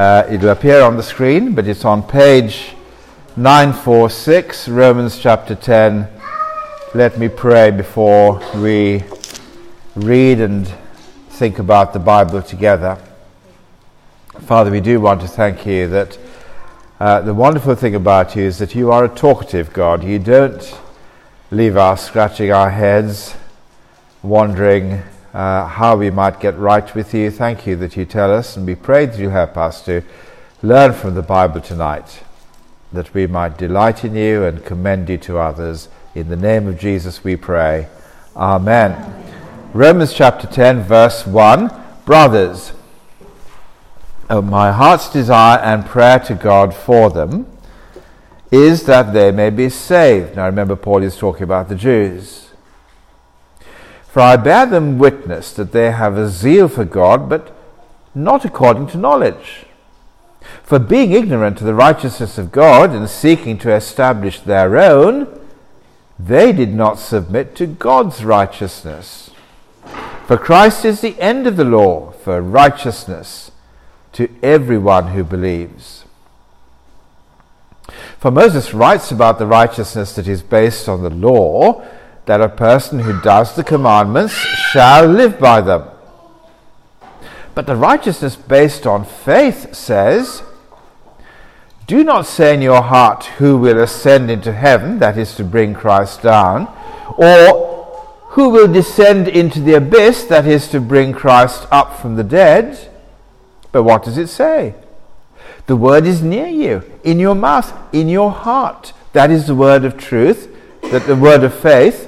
Uh, it will appear on the screen, but it's on page 946, Romans chapter 10. Let me pray before we read and think about the Bible together. Father, we do want to thank you that uh, the wonderful thing about you is that you are a talkative God. You don't leave us scratching our heads, wondering uh, how we might get right with you. Thank you that you tell us, and we pray that you help us to learn from the Bible tonight, that we might delight in you and commend you to others. In the name of Jesus we pray. Amen. Amen. Romans chapter 10, verse 1 Brothers, oh, my heart's desire and prayer to God for them is that they may be saved. Now remember, Paul is talking about the Jews. For I bear them witness that they have a zeal for God, but not according to knowledge. For being ignorant of the righteousness of God and seeking to establish their own, they did not submit to God's righteousness. For Christ is the end of the law for righteousness to everyone who believes. For Moses writes about the righteousness that is based on the law that a person who does the commandments shall live by them. But the righteousness based on faith says, Do not say in your heart, Who will ascend into heaven, that is to bring Christ down, or Who will descend into the abyss, that is to bring Christ up from the dead. But what does it say? The word is near you, in your mouth, in your heart. That is the word of truth, that the word of faith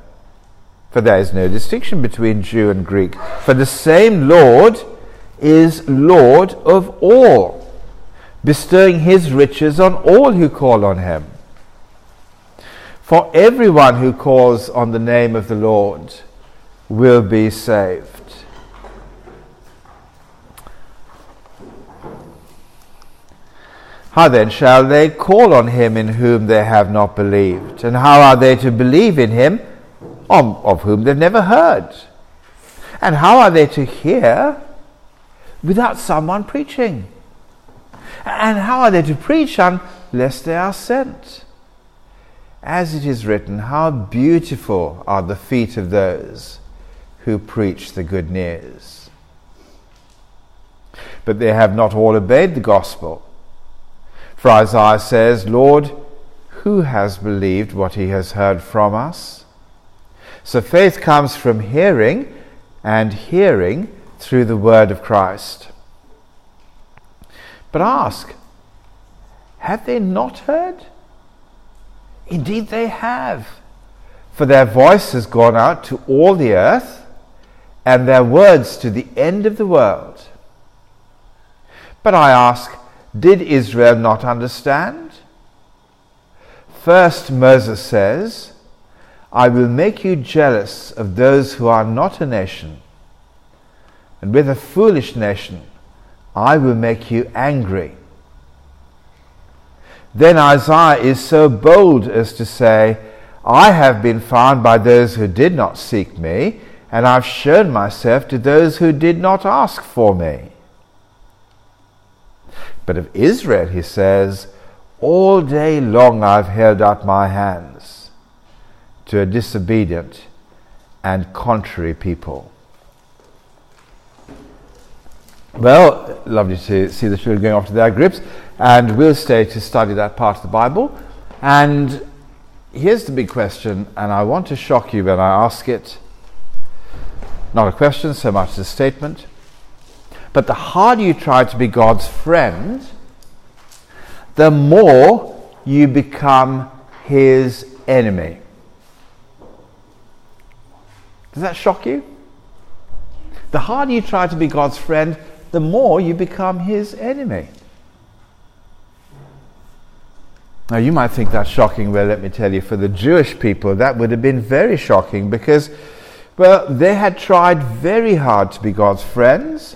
For there is no distinction between Jew and Greek. For the same Lord is Lord of all, bestowing his riches on all who call on him. For everyone who calls on the name of the Lord will be saved. How then shall they call on him in whom they have not believed? And how are they to believe in him? Of, whom they've never heard. And how are they to hear without someone preaching? And how are they to preach unless they are sent? As it is written, how beautiful are the feet of those who preach the good news. But they have not all obeyed the gospel. For Isaiah says, Lord, who has believed what he has heard from us? So faith comes from hearing, and hearing through the word of Christ. But ask, have they not heard? Indeed, they have. For their voice has gone out to all the earth, and their words to the end of the world. But I ask, did Israel not understand? First, Moses says, I will make you jealous of those who are not a nation, and with a foolish nation I will make you angry. Then Isaiah is so bold as to say, I have been found by those who did not seek me, and I've shown myself to those who did not ask for me. But of Israel he says, All day long I've held out my hands to a disobedient and contrary people. Well, lovely to see the children going off to their groups, and we'll stay to study that part of the Bible. And here's the big question, and I want to shock you when I ask it. Not a question so much as a statement. But the harder you try to be God's friend, the more you become his enemy. Does that shock you? The harder you try to be God's friend, the more you become his enemy. Now, you might think that's shocking. Well, let me tell you, for the Jewish people, that would have been very shocking because, well, they had tried very hard to be God's friends.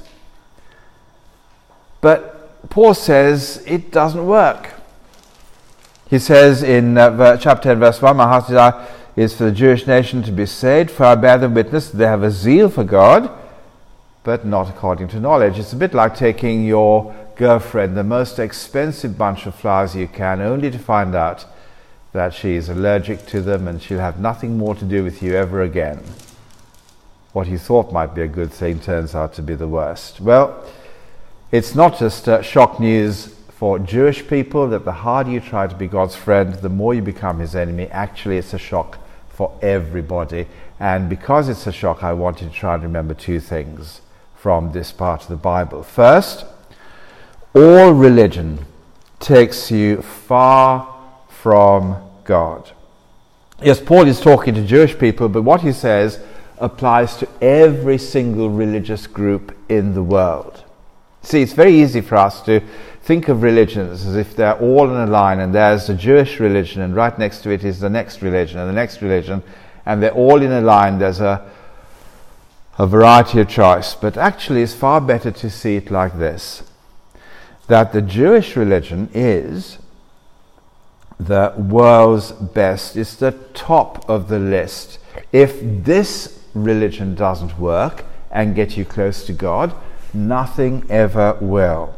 But Paul says it doesn't work. He says in uh, chapter 10, verse 1, My heart's desire is for the Jewish nation to be saved, for I bear them witness they have a zeal for God, but not according to knowledge. It's a bit like taking your girlfriend the most expensive bunch of flowers you can, only to find out that she is allergic to them and she'll have nothing more to do with you ever again. What you thought might be a good thing turns out to be the worst. Well, it's not just uh, shock news for Jewish people that the harder you try to be God's friend, the more you become his enemy. Actually, it's a shock for everybody. And because it's a shock, I want you to try and remember two things from this part of the Bible. First, all religion takes you far from God. Yes, Paul is talking to Jewish people, but what he says applies to every single religious group in the world. See, it's very easy for us to think of religions as if they're all in a line and there's the Jewish religion and right next to it is the next religion and the next religion and they're all in a line. There's a, a variety of choice. But actually, it's far better to see it like this that the Jewish religion is the world's best, it's the top of the list. If this religion doesn't work and get you close to God, nothing ever will.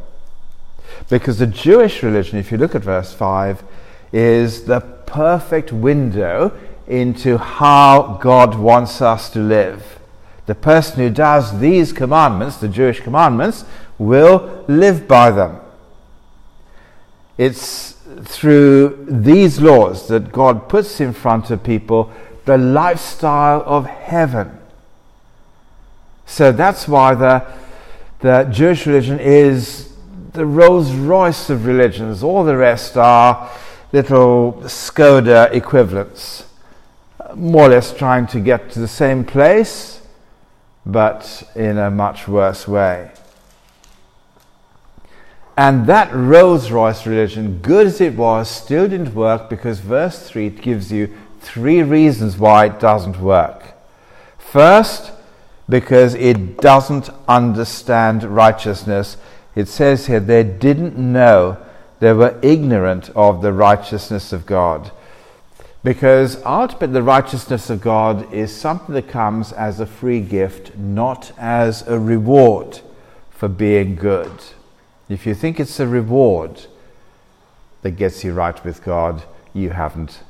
Because the Jewish religion, if you look at verse 5, is the perfect window into how God wants us to live. The person who does these commandments, the Jewish commandments, will live by them. It's through these laws that God puts in front of people the lifestyle of heaven. So that's why the, the Jewish religion is the Rolls Royce of religions. All the rest are little Skoda equivalents, more or less trying to get to the same place, but in a much worse way. And that Rolls Royce religion, good as it was, still didn't work because verse 3 gives you three reasons why it doesn't work. First, because it doesn't understand righteousness. It says here they didn't know, they were ignorant of the righteousness of God. Because ultimately, the righteousness of God is something that comes as a free gift, not as a reward for being good. If you think it's a reward that gets you right with God, you haven't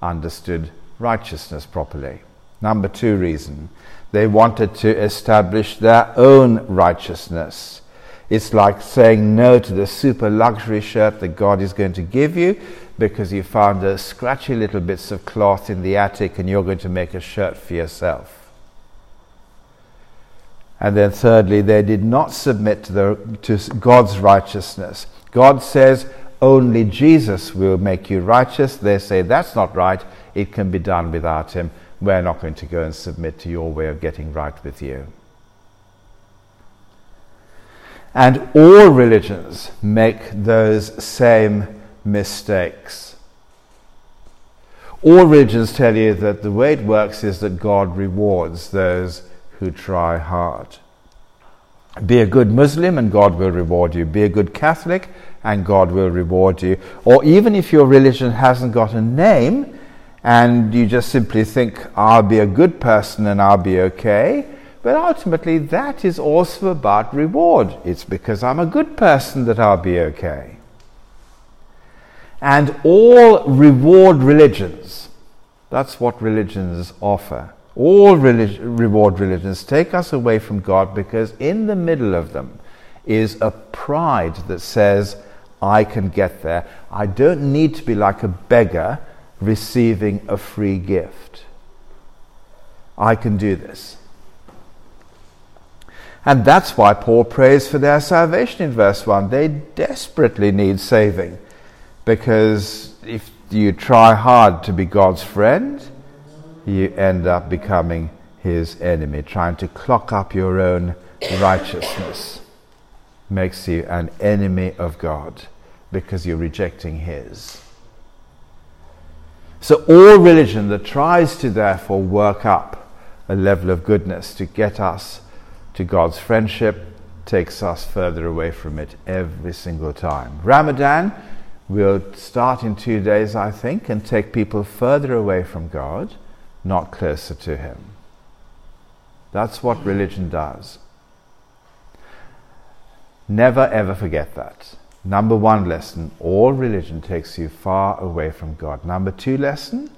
understood righteousness properly. Number two reason they wanted to establish their own righteousness. It's like saying no to the super luxury shirt that God is going to give you because you found the scratchy little bits of cloth in the attic and you're going to make a shirt for yourself. And then, thirdly, they did not submit to, the, to God's righteousness. God says, only Jesus will make you righteous. They say, that's not right. It can be done without him. We're not going to go and submit to your way of getting right with you. And all religions make those same mistakes. All religions tell you that the way it works is that God rewards those who try hard. Be a good Muslim and God will reward you. Be a good Catholic and God will reward you. Or even if your religion hasn't got a name and you just simply think, I'll be a good person and I'll be okay. But ultimately, that is also about reward. It's because I'm a good person that I'll be okay. And all reward religions, that's what religions offer all reward religions take us away from God because in the middle of them is a pride that says, I can get there. I don't need to be like a beggar receiving a free gift. I can do this. And that's why Paul prays for their salvation in verse 1. They desperately need saving because if you try hard to be God's friend, you end up becoming his enemy. Trying to clock up your own righteousness makes you an enemy of God because you're rejecting his. So, all religion that tries to therefore work up a level of goodness to get us to God's friendship takes us further away from it every single time. Ramadan will start in two days, I think, and take people further away from God, not closer to Him. That's what religion does. Never ever forget that. Number one lesson all religion takes you far away from God. Number two lesson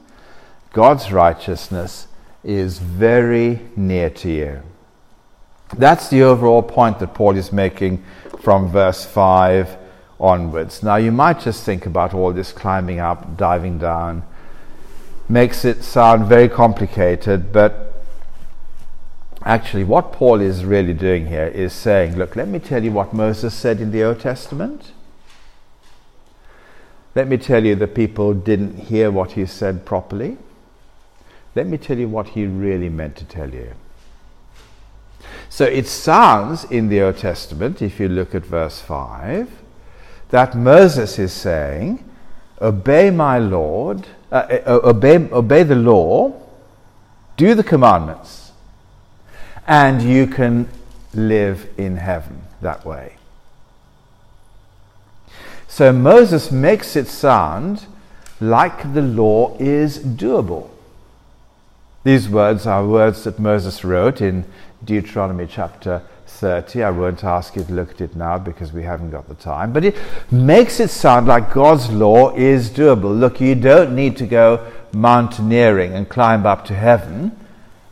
God's righteousness is very near to you. That's the overall point that Paul is making from verse 5 onwards. Now, you might just think about all this climbing up, diving down, makes it sound very complicated, but actually, what Paul is really doing here is saying, Look, let me tell you what Moses said in the Old Testament. Let me tell you the people didn't hear what he said properly. Let me tell you what he really meant to tell you. So it sounds in the Old Testament, if you look at verse 5, that Moses is saying, Obey my Lord, uh, uh, obey, obey the law, do the commandments, and you can live in heaven that way. So Moses makes it sound like the law is doable. These words are words that Moses wrote in Deuteronomy chapter 30. I won't ask you to look at it now because we haven't got the time. But it makes it sound like God's law is doable. Look, you don't need to go mountaineering and climb up to heaven.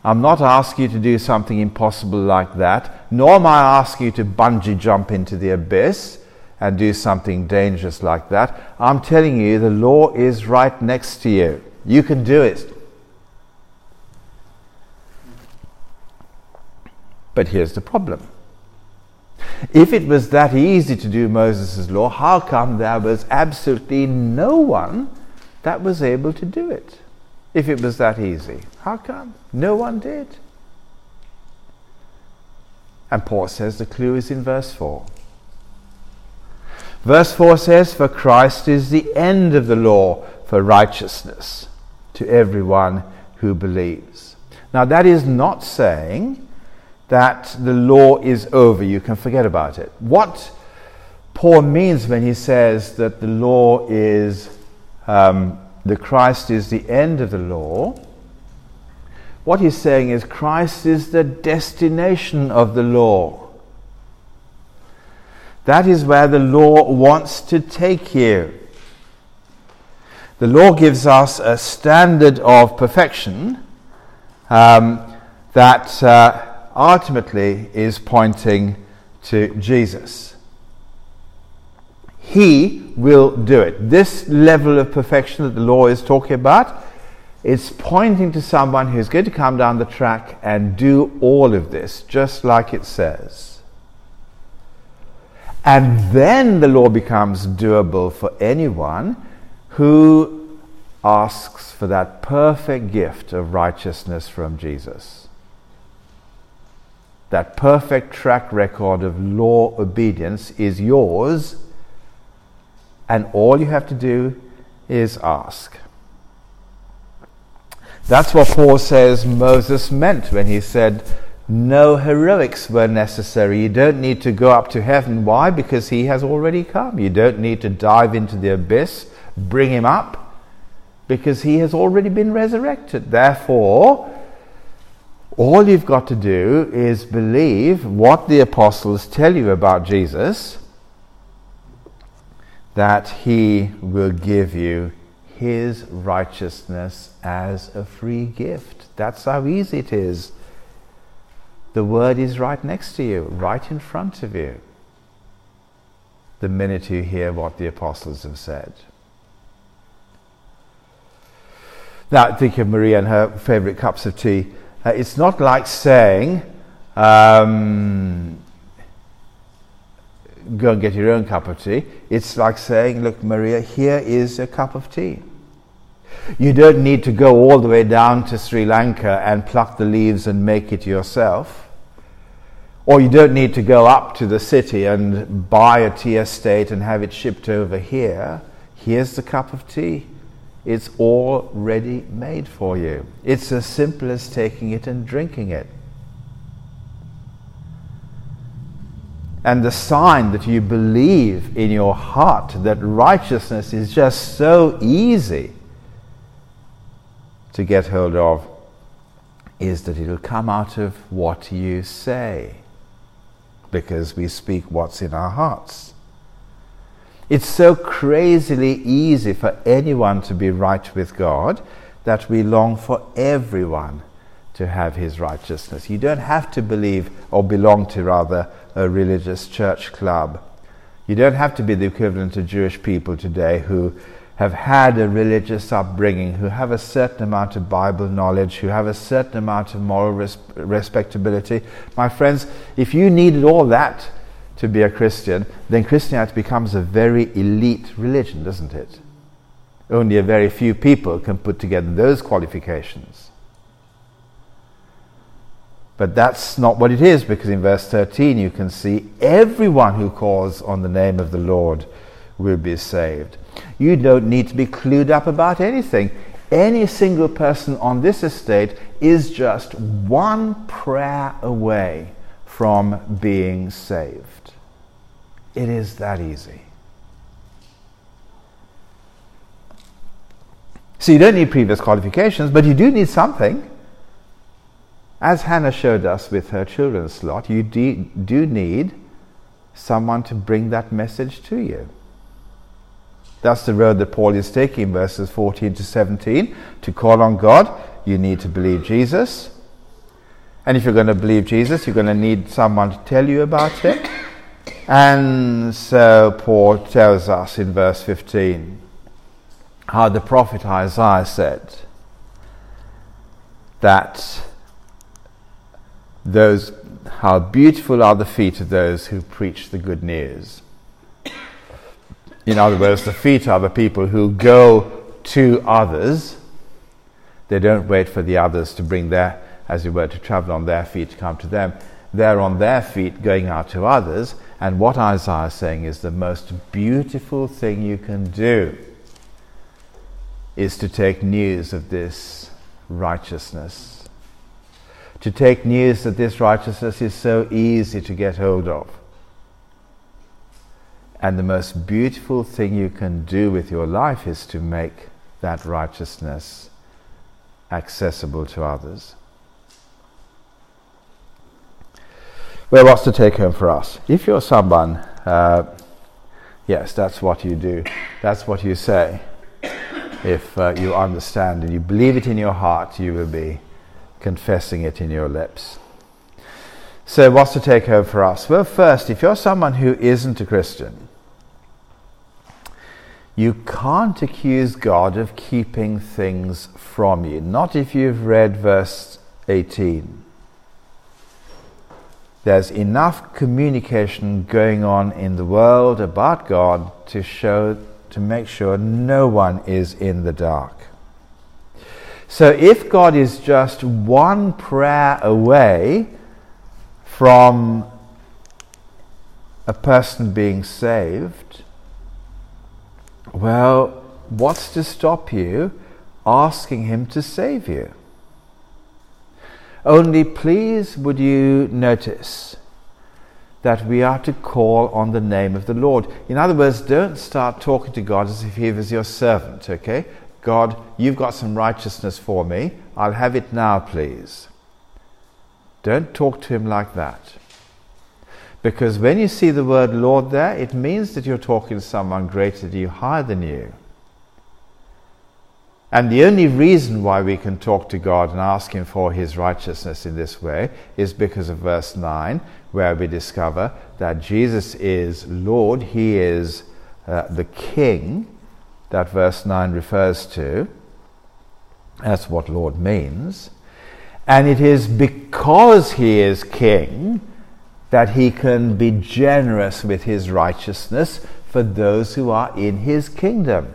I'm not asking you to do something impossible like that, nor am I asking you to bungee jump into the abyss and do something dangerous like that. I'm telling you, the law is right next to you. You can do it. But here's the problem. If it was that easy to do Moses' law, how come there was absolutely no one that was able to do it? If it was that easy, how come no one did? And Paul says the clue is in verse 4. Verse 4 says, For Christ is the end of the law for righteousness to everyone who believes. Now, that is not saying that the law is over. You can forget about it. What Paul means when he says that the law is, um, the Christ is the end of the law, what he's saying is Christ is the destination of the law. That is where the law wants to take you. The law gives us a standard of perfection um, that. Uh, ultimately is pointing to Jesus. He will do it. This level of perfection that the law is talking about, it's pointing to someone who's going to come down the track and do all of this, just like it says. And then the law becomes doable for anyone who asks for that perfect gift of righteousness from Jesus that perfect track record of law obedience is yours, and all you have to do is ask. That's what Paul says Moses meant when he said, No heroics were necessary. You don't need to go up to heaven. Why? Because he has already come. You don't need to dive into the abyss, bring him up, because he has already been resurrected. Therefore, all you've got to do is believe what the apostles tell you about Jesus, that he will give you his righteousness as a free gift. That's how easy it is. The word is right next to you, right in front of you, the minute you hear what the apostles have said. Now, think of Maria and her favorite cups of tea. Uh, it's not like saying, um, go and get your own cup of tea. It's like saying, look, Maria, here is a cup of tea. You don't need to go all the way down to Sri Lanka and pluck the leaves and make it yourself. Or you don't need to go up to the city and buy a tea estate and have it shipped over here. Here's the cup of tea. It's already made for you. It's as simple as taking it and drinking it. And the sign that you believe in your heart that righteousness is just so easy to get hold of is that it'll come out of what you say because we speak what's in our hearts. It's so crazily easy for anyone to be right with God that we long for everyone to have his righteousness. You don't have to believe, or belong to rather, a religious church club. You don't have to be the equivalent of Jewish people today who have had a religious upbringing, who have a certain amount of Bible knowledge, who have a certain amount of moral res- respectability. My friends, if you needed all that to be a Christian, then Christianity becomes a very elite religion, doesn't it? Only a very few people can put together those qualifications. But that's not what it is, because in verse 13 you can see everyone who calls on the name of the Lord will be saved. You don't need to be clued up about anything. Any single person on this estate is just one prayer away from being saved. It is that easy. So you don't need previous qualifications, but you do need something. As Hannah showed us with her children's lot, you do, do need someone to bring that message to you. That's the road that Paul is taking, verses 14 to 17. To call on God, you need to believe Jesus. And if you're going to believe Jesus, you're going to need someone to tell you about him. And so Paul tells us in verse 15 how the prophet Isaiah said that those how beautiful are the feet of those who preach the good news. In other words, the feet are the people who go to others. They don't wait for the others to bring their, as it were, to travel on their feet to come to them. They're on their feet going out to others. And what Isaiah is saying is the most beautiful thing you can do is to take news of this righteousness to take news that this righteousness is so easy to get hold of. And the most beautiful thing you can do with your life is to make that righteousness accessible to others. Well, what's the take home for us? If you're someone, uh, yes, that's what you do, that's what you say. If uh, you understand and you believe it in your heart, you will be confessing it in your lips. So, what's the take home for us? Well, first, if you're someone who isn't a Christian, you can't accuse God of keeping things from you. Not if you've read verse 18. There's enough communication going on in the world about God to show to make sure no one is in the dark. So if God is just one prayer away from a person being saved, well, what's to stop you asking Him to save you? Only please would you notice that we are to call on the name of the Lord. In other words, don't start talking to God as if He was your servant, okay? God, you've got some righteousness for me. I'll have it now, please. Don't talk to him like that. Because when you see the word Lord there, it means that you're talking to someone greater than you, higher than you. And the only reason why we can talk to God and ask Him for His righteousness in this way is because of verse 9, where we discover that Jesus is Lord, He is uh, the King, that verse 9 refers to. That's what Lord means. And it is because he is king that he can be generous with his righteousness for those who are in his kingdom.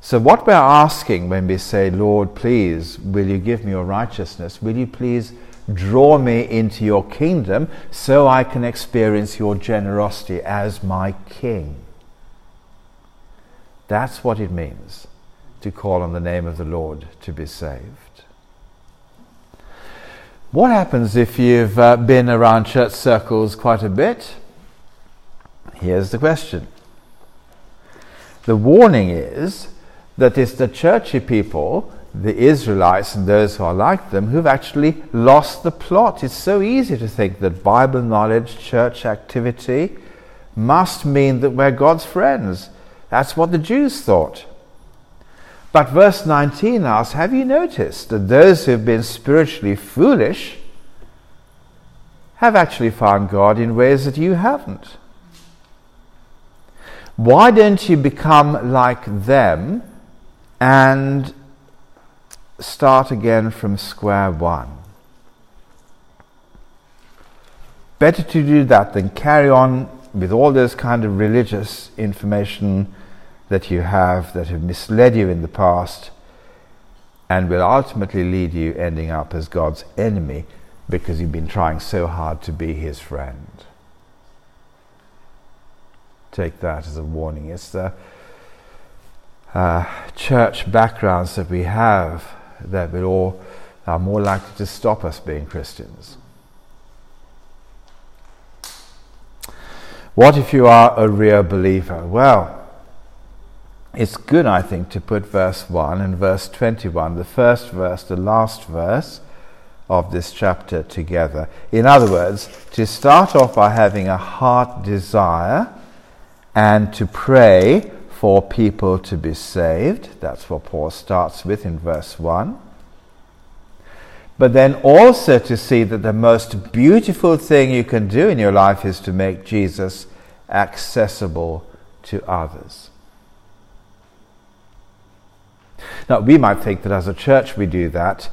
So, what we're asking when we say, Lord, please, will you give me your righteousness? Will you please draw me into your kingdom so I can experience your generosity as my king? That's what it means to call on the name of the Lord to be saved. What happens if you've uh, been around church circles quite a bit? Here's the question. The warning is that it's the churchy people, the Israelites and those who are like them, who've actually lost the plot. It's so easy to think that Bible knowledge, church activity, must mean that we're God's friends. That's what the Jews thought. But verse 19 asks Have you noticed that those who have been spiritually foolish have actually found God in ways that you haven't? Why don't you become like them and start again from square one? Better to do that than carry on with all this kind of religious information that you have that have misled you in the past and will ultimately lead you ending up as God's enemy because you've been trying so hard to be his friend. Take that as a warning. It's the uh, church backgrounds that we have that will all are more likely to stop us being Christians. What if you are a real believer? Well, it's good, I think, to put verse 1 and verse 21, the first verse, the last verse of this chapter together. In other words, to start off by having a heart desire and to pray for people to be saved. That's what Paul starts with in verse 1 but then also to see that the most beautiful thing you can do in your life is to make Jesus accessible to others. Now, we might think that as a church we do that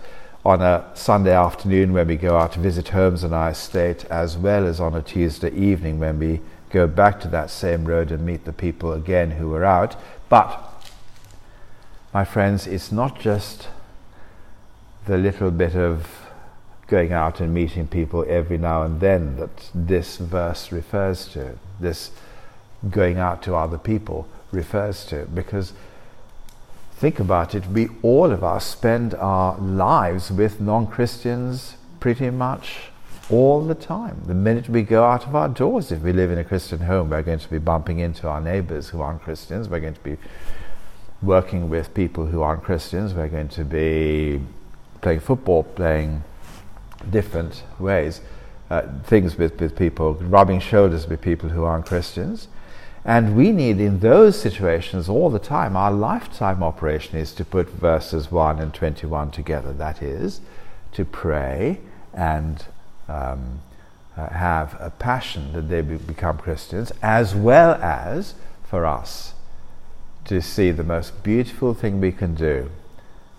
on a Sunday afternoon when we go out to visit homes on our estate, as well as on a Tuesday evening when we go back to that same road and meet the people again who were out. But, my friends, it's not just the little bit of going out and meeting people every now and then that this verse refers to, this going out to other people refers to. Because think about it, we all of us spend our lives with non Christians pretty much all the time. The minute we go out of our doors, if we live in a Christian home, we're going to be bumping into our neighbors who aren't Christians, we're going to be working with people who aren't Christians, we're going to be playing football, playing different ways, uh, things with, with people, rubbing shoulders with people who aren't Christians. And we need, in those situations, all the time, our lifetime operation is to put verses 1 and 21 together. That is, to pray and um, uh, have a passion that they be- become Christians, as well as for us to see the most beautiful thing we can do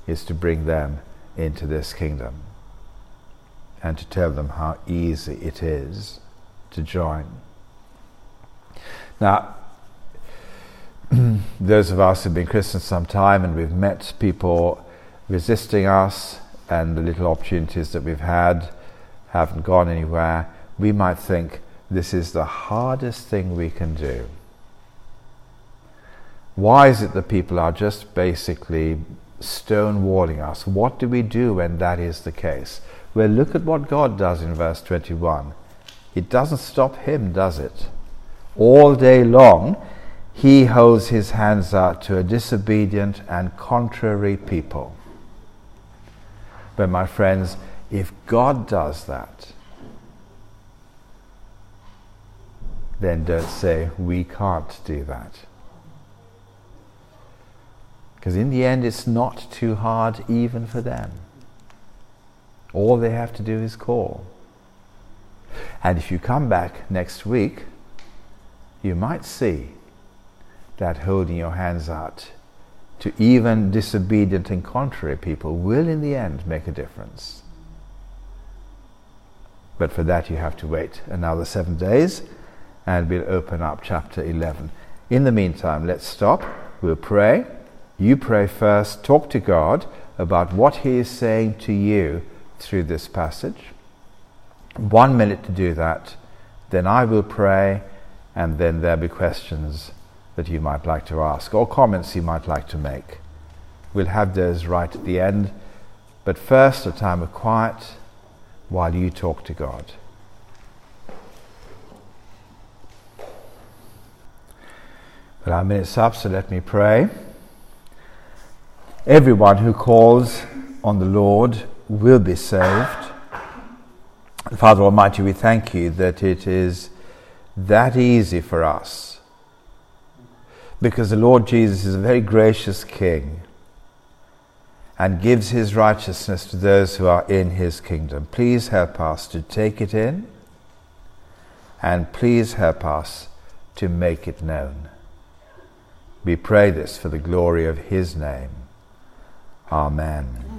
is to bring them into this kingdom and to tell them how easy it is to join. Now, those of us who've been Christians some time and we've met people resisting us and the little opportunities that we've had haven't gone anywhere, we might think this is the hardest thing we can do. Why is it that people are just basically stonewalling us. What do we do when that is the case? Well, look at what God does in verse 21. It doesn't stop Him, does it? All day long, He holds His hands out to a disobedient and contrary people. But, my friends, if God does that, then don't say, we can't do that. Because in the end, it's not too hard even for them. All they have to do is call. And if you come back next week, you might see that holding your hands out to even disobedient and contrary people will in the end make a difference. But for that, you have to wait another seven days and we'll open up chapter 11. In the meantime, let's stop. We'll pray you pray first, talk to God about what He is saying to you through this passage. One minute to do that, then I will pray, and then there'll be questions that you might like to ask or comments you might like to make. We'll have those right at the end, but first a time of quiet while you talk to God. But our minute's up, so let me pray. Everyone who calls on the Lord will be saved. Father Almighty, we thank you that it is that easy for us because the Lord Jesus is a very gracious King and gives his righteousness to those who are in his kingdom. Please help us to take it in and please help us to make it known. We pray this for the glory of his name. Amen.